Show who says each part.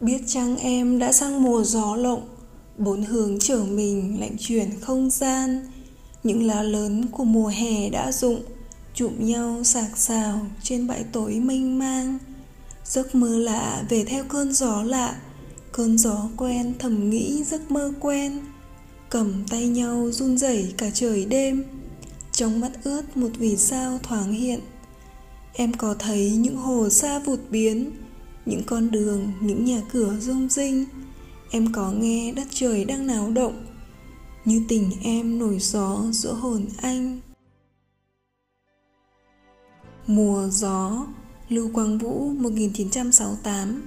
Speaker 1: Biết chăng em đã sang mùa gió lộng, Bốn hướng trở mình lạnh chuyển không gian. Những lá lớn của mùa hè đã rụng, Chụm nhau sạc sào trên bãi tối mênh mang. Giấc mơ lạ về theo cơn gió lạ, Cơn gió quen thầm nghĩ giấc mơ quen. Cầm tay nhau run rẩy cả trời đêm, Trong mắt ướt một vì sao thoáng hiện. Em có thấy những hồ xa vụt biến những con đường, những nhà cửa rung rinh. Em có nghe đất trời đang náo động Như tình em nổi gió giữa hồn anh. Mùa gió Lưu Quang Vũ 1968